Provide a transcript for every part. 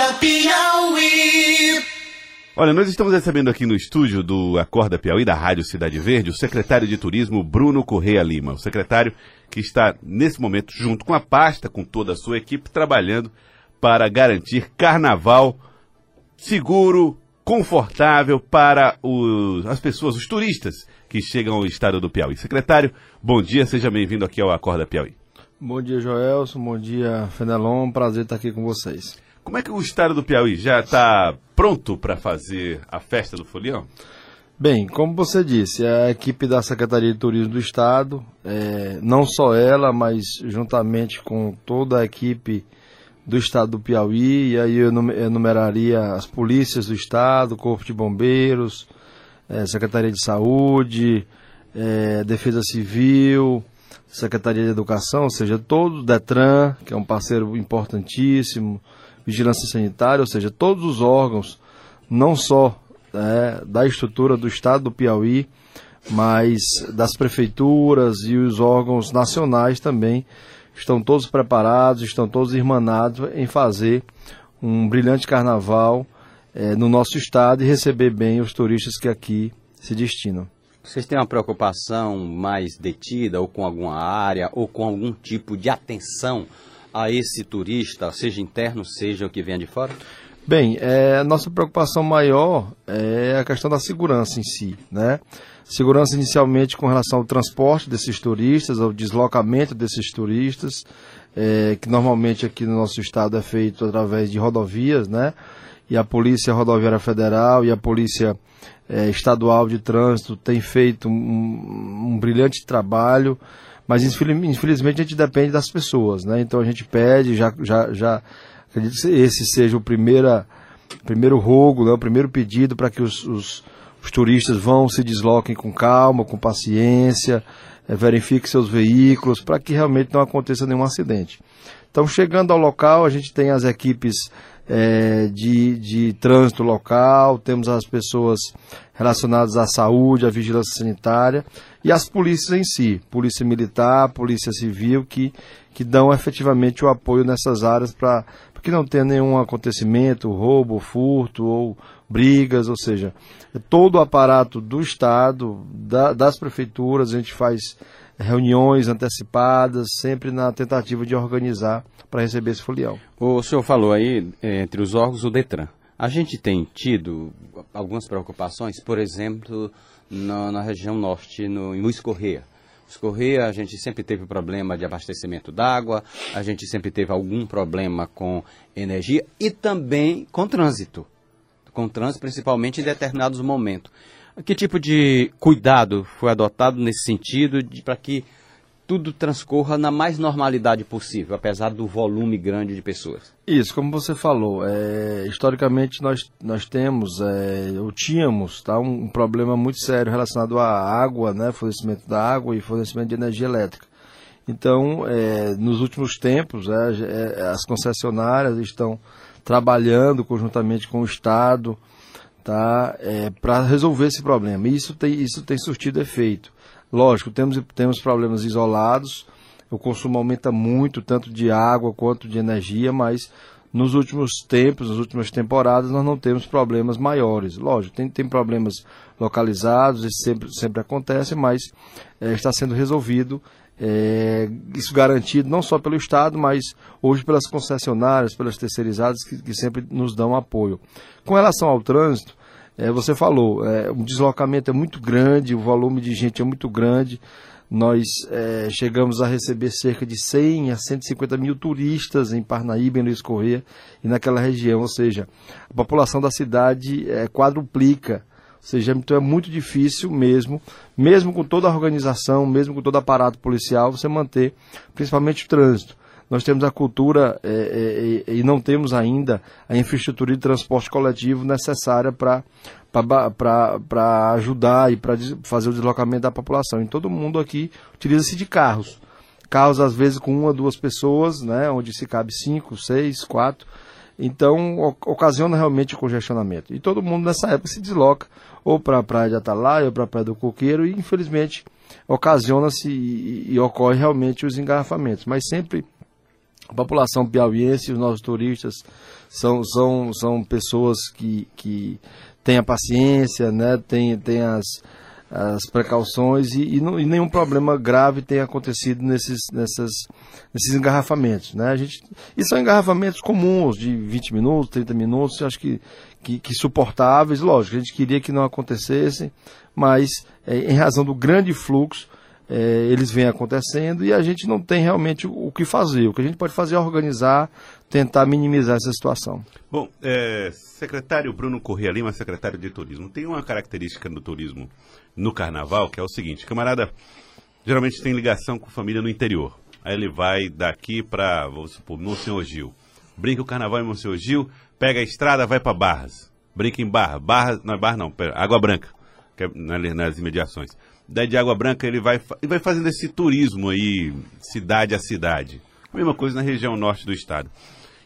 Acorda Piauí. Olha, nós estamos recebendo aqui no estúdio do Acorda Piauí, da Rádio Cidade Verde, o secretário de Turismo Bruno Correia Lima. O secretário que está, nesse momento, junto com a pasta, com toda a sua equipe, trabalhando para garantir carnaval seguro, confortável para os, as pessoas, os turistas que chegam ao estado do Piauí. Secretário, bom dia, seja bem-vindo aqui ao Acorda Piauí. Bom dia, Joelson. Bom dia, Fenelon. Prazer estar aqui com vocês. Como é que o estado do Piauí já está pronto para fazer a festa do Folião? Bem, como você disse, a equipe da Secretaria de Turismo do Estado, é, não só ela, mas juntamente com toda a equipe do Estado do Piauí, e aí eu enumeraria as polícias do Estado, Corpo de Bombeiros, é, Secretaria de Saúde, é, Defesa Civil, Secretaria de Educação, ou seja, todo o Detran, que é um parceiro importantíssimo, Vigilância Sanitária, ou seja, todos os órgãos, não só é, da estrutura do Estado do Piauí, mas das prefeituras e os órgãos nacionais também estão todos preparados, estão todos irmanados em fazer um brilhante carnaval é, no nosso estado e receber bem os turistas que aqui se destinam. Vocês têm uma preocupação mais detida ou com alguma área ou com algum tipo de atenção a esse turista, seja interno, seja o que venha de fora? Bem, é, a nossa preocupação maior é a questão da segurança em si, né? Segurança inicialmente com relação ao transporte desses turistas, ao deslocamento desses turistas, é, que normalmente aqui no nosso estado é feito através de rodovias, né? E a Polícia Rodoviária Federal e a Polícia é, Estadual de Trânsito tem feito um, um brilhante trabalho mas infelizmente a gente depende das pessoas, né? Então a gente pede, já, já, já acredito que esse seja o primeira, primeiro rogo, né? o primeiro pedido para que os, os, os, turistas vão, se desloquem com calma, com paciência, é, verifiquem seus veículos, para que realmente não aconteça nenhum acidente. Então, chegando ao local, a gente tem as equipes é, de, de trânsito local, temos as pessoas relacionadas à saúde, à vigilância sanitária e as polícias em si, polícia militar, polícia civil, que, que dão efetivamente o apoio nessas áreas para que não tenha nenhum acontecimento, roubo, furto ou brigas, ou seja, todo o aparato do Estado, da, das prefeituras, a gente faz reuniões antecipadas, sempre na tentativa de organizar para receber esse folião. O senhor falou aí, entre os órgãos, o DETRAN. A gente tem tido algumas preocupações, por exemplo, na, na região norte, no, em Luiz Correia. Luiz Correia, a gente sempre teve problema de abastecimento d'água, a gente sempre teve algum problema com energia e também com trânsito. Com trânsito, principalmente em determinados momentos. Que tipo de cuidado foi adotado nesse sentido para que tudo transcorra na mais normalidade possível, apesar do volume grande de pessoas. Isso, como você falou, é, historicamente nós, nós temos, é, ou tínhamos, tá, um, um, problema muito sério relacionado à água, né, fornecimento da água e fornecimento de energia elétrica. Então, é, nos últimos tempos, é, é, as concessionárias estão trabalhando conjuntamente com o Estado tá, é, para resolver esse problema. Isso tem, isso tem surtido efeito. Lógico, temos, temos problemas isolados, o consumo aumenta muito, tanto de água quanto de energia, mas nos últimos tempos, nas últimas temporadas, nós não temos problemas maiores. Lógico, tem, tem problemas localizados, isso sempre, sempre acontece, mas é, está sendo resolvido. É, isso garantido não só pelo Estado, mas hoje pelas concessionárias, pelas terceirizadas que, que sempre nos dão apoio. Com relação ao trânsito, é, você falou, é, o deslocamento é muito grande, o volume de gente é muito grande. Nós é, chegamos a receber cerca de 100 a 150 mil turistas em Parnaíba, em Luiz Corrêa e naquela região. Ou seja, a população da cidade é, quadruplica. Seja, então é muito difícil mesmo, mesmo com toda a organização, mesmo com todo o aparato policial, você manter principalmente o trânsito nós temos a cultura é, é, e não temos ainda a infraestrutura de transporte coletivo necessária para ajudar e para fazer o deslocamento da população. E todo mundo aqui utiliza-se de carros. Carros, às vezes, com uma, duas pessoas, né, onde se cabe cinco, seis, quatro. Então, ocasiona realmente o congestionamento. E todo mundo nessa época se desloca ou para a praia de Atalaia ou para a praia do Coqueiro e, infelizmente, ocasiona-se e, e, ocorre realmente os engarrafamentos. Mas sempre A população piauiense, os nossos turistas, são, são, são pessoas que, que têm a paciência, né? tem, tem as, as precauções e, e, não, e, nenhum problema grave tem acontecido nesses, nessas, nesses engarrafamentos. Né? A gente, e são engarrafamentos comuns, de 20 minutos, 30 minutos, acho que, que, que, suportáveis. Lógico, a gente queria que não acontecessem, mas é, em razão do grande fluxo, é, eles vêm acontecendo e a gente não tem realmente o, o, que fazer. O que a gente pode fazer é organizar, tentar minimizar essa situação. Bom, é, secretário Bruno Corrêa Lima, secretário de Turismo, tem uma característica no turismo no carnaval, que é o seguinte: camarada geralmente tem ligação com família no interior. Aí ele vai daqui para, vamos supor, Monsenhor Gil. Brinca o carnaval em Monsenhor Gil, pega a estrada, vai para Barras. Brinca em Barra. Barra, não é Barra não, pera, Água Branca, que é nas imediações. Daí de Água Branca ele vai, vai fazendo esse turismo aí, cidade a cidade. A mesma coisa na região norte do estado.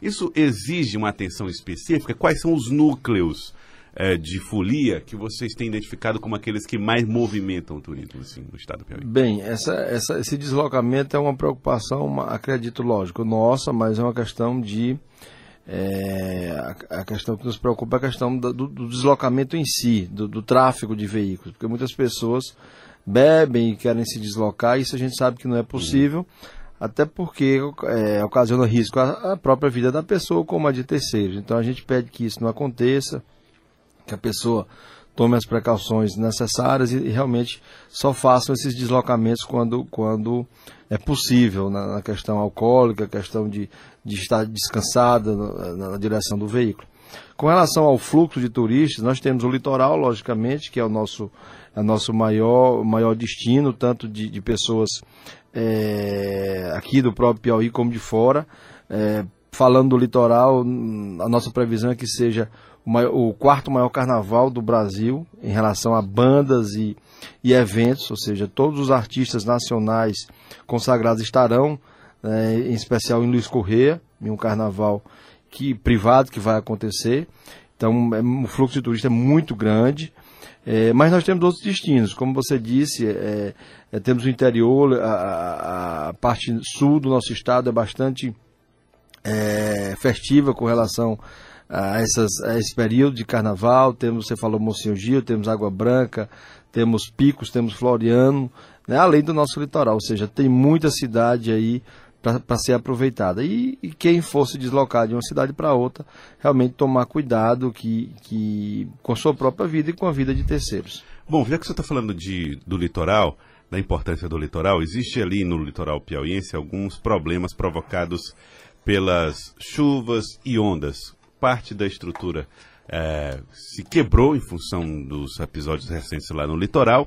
Isso exige uma atenção específica? Quais são os núcleos é, de folia que vocês têm identificado como aqueles que mais movimentam o turismo assim, no estado do Piauí? Bem, essa, essa, esse deslocamento é uma preocupação, uma, acredito, lógico, nossa, mas é uma questão de. É, a, a, questão que nos preocupa é a questão do, do deslocamento em si, do, do, tráfego de veículos, porque muitas pessoas bebem e querem se deslocar, isso a gente sabe que não é possível, uhum. até porque é, ocasiona risco à, à própria vida da pessoa como a de terceiros. Então a gente pede que isso não aconteça que a pessoa tome as precauções necessárias e, e realmente só façam esses deslocamentos quando, quando é possível, na, na questão alcoólica, questão de, de estar descansada na, na, direção do veículo. Com relação ao fluxo de turistas, nós temos o litoral, logicamente, que é o nosso, é o nosso maior, maior destino, tanto de, de pessoas é, aqui do próprio Piauí como de fora. É, falando do litoral, a nossa previsão é que seja o, maior, o, quarto maior carnaval do Brasil em relação a bandas e, e eventos, ou seja, todos os artistas nacionais consagrados estarão, é, em especial em Luiz Correia, em um carnaval que, privado que vai acontecer. Então, é, o fluxo de turistas é muito grande. É, mas nós temos outros destinos, como você disse, é, é, temos o interior, a, a, a, parte sul do nosso estado é bastante é, festiva com relação a, essas, a esse período de carnaval. Temos, você falou Monsenhor Gil, temos Água Branca, temos Picos, temos Floriano, né, além do nosso litoral. Ou seja, tem muita cidade aí para ser aproveitada. E, e, quem fosse deslocar de uma cidade para outra, realmente tomar cuidado que, que, com a sua própria vida e com a vida de terceiros. Bom, já que você está falando de, do litoral, da importância do litoral, existe ali no litoral piauiense alguns problemas provocados pelas chuvas e ondas parte da estrutura é, se quebrou em função dos episódios recentes lá no litoral.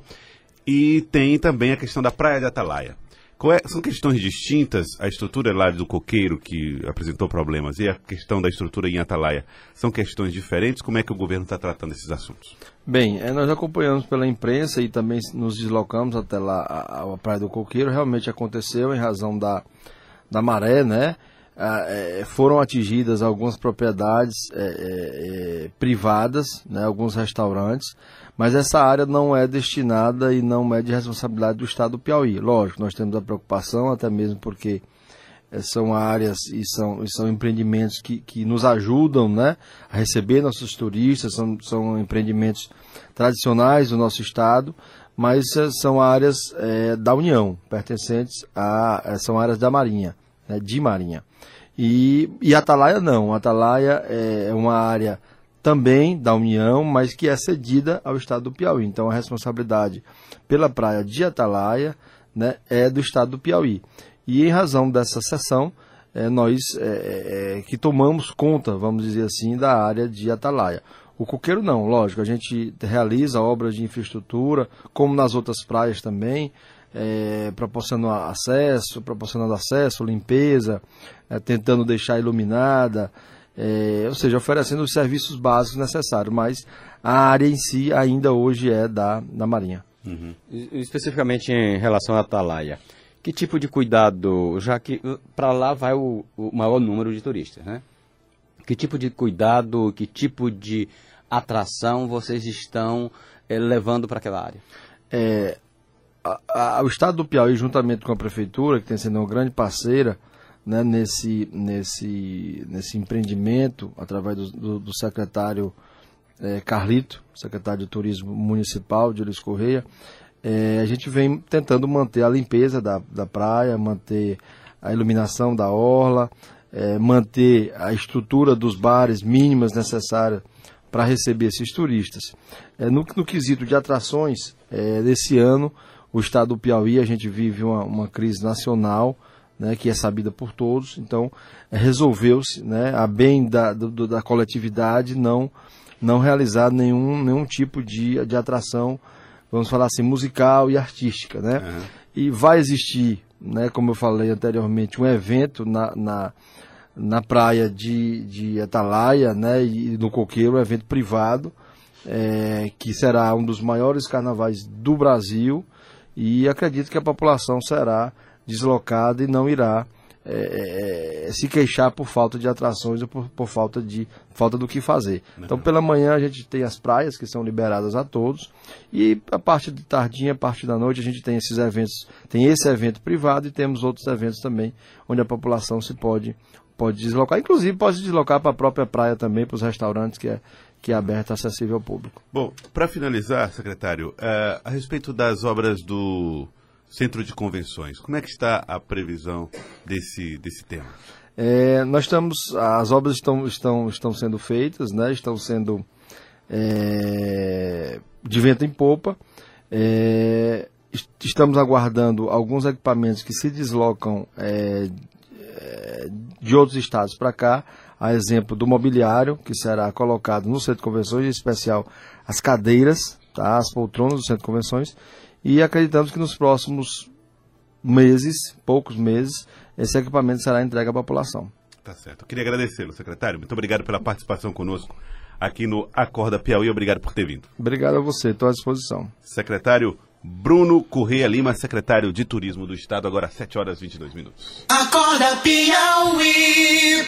E tem também a questão da Praia de Atalaia. É, são questões distintas, a estrutura lá do coqueiro que apresentou problemas e a questão da estrutura em Atalaia são questões diferentes? Como é que o governo está tratando esses assuntos? Bem, é, nós acompanhamos pela imprensa e também nos deslocamos até lá a, a Praia do Coqueiro. Realmente aconteceu em razão da, da maré, né? Ah, é, foram atingidas algumas propriedades é, é, é, privadas, né, alguns restaurantes, mas essa área não é destinada e não é de responsabilidade do Estado do Piauí. Lógico, nós temos a preocupação, até mesmo porque é, são áreas e são, e são empreendimentos que, que nos ajudam né, a receber nossos turistas, são, são empreendimentos tradicionais do nosso Estado, mas é, são áreas da União, pertencentes a. são áreas da Marinha né, de Marinha. E, e Atalaia não, Atalaia é uma área também da União, mas que é cedida ao Estado do Piauí. Então a responsabilidade pela praia de Atalaia né, é do Estado do Piauí. E em razão dessa sessão, é, nós é, é, é, que tomamos conta, vamos dizer assim, da área de Atalaia. O coqueiro não, lógico, a gente realiza obras de infraestrutura, como nas outras praias também, é, proporcionando acesso, proporcionando acesso, limpeza, é, tentando deixar iluminada, é, ou seja, oferecendo os serviços básicos necessários, mas a área em si ainda hoje é da, da Marinha. Uhum. Especificamente em relação à Atalaia, que tipo de cuidado, já que uh, para lá vai o, o, maior número de turistas, né? Que tipo de cuidado, que tipo de atração vocês estão é, levando para aquela área? É, a, a, o Estado do Piauí, juntamente com a Prefeitura, que tem sido uma grande parceira né, nesse, nesse, nesse empreendimento, através do, do, do secretário é, Carlito, secretário de Turismo Municipal de Luiz Correia, é, a gente vem tentando manter a limpeza da, da praia, manter a iluminação da orla, é, manter a estrutura dos bares mínimas necessárias para receber esses turistas. É, no, no, quesito de atrações, é, desse ano, o estado do Piauí, a gente vive uma, uma crise nacional, né, que é sabida por todos, então é, resolveu-se, né, a bem da, do, da coletividade, não, não realizar nenhum, nenhum tipo de, de atração, vamos falar assim, musical e artística. Né? Uhum. E vai existir, né, como eu falei anteriormente, um evento na, na na praia de, de Atalaia né, e no Coqueiro, um evento privado, é, que será um dos maiores carnavais do Brasil e acredito que a população será deslocada e não irá é, é, se queixar por falta de atrações ou por, por, falta de falta do que fazer. Então, pela manhã a gente tem as praias que são liberadas a todos. E a parte de tardinha, a parte da noite a gente tem esses eventos, tem esse evento privado e temos outros eventos também onde a população se pode pode deslocar, inclusive pode deslocar para a própria praia também, para os restaurantes que é, que é aberta, acessível ao público. Bom, para finalizar, secretário, uh, a respeito das obras do Centro de Convenções, como é que está a previsão desse, desse tema? É, nós estamos, as obras estão, estão, estão sendo feitas, né, estão sendo é, de vento em popa. É, estamos aguardando alguns equipamentos que se deslocam é, de outros estados para cá, a exemplo do mobiliário, que será colocado no centro de convenções, em especial as cadeiras, tá, as poltronas do centro de convenções, e acreditamos que nos próximos meses, poucos meses, esse equipamento será entregue à população. Tá certo. Eu queria agradecê-lo, secretário. Muito obrigado pela participação conosco aqui no Acorda Piauí. Obrigado por ter vindo. Obrigado a você, estou à disposição. Secretário Bruno Correia Lima, secretário de Turismo do Estado, agora 7 horas e 22 minutos. Acorda Piauí.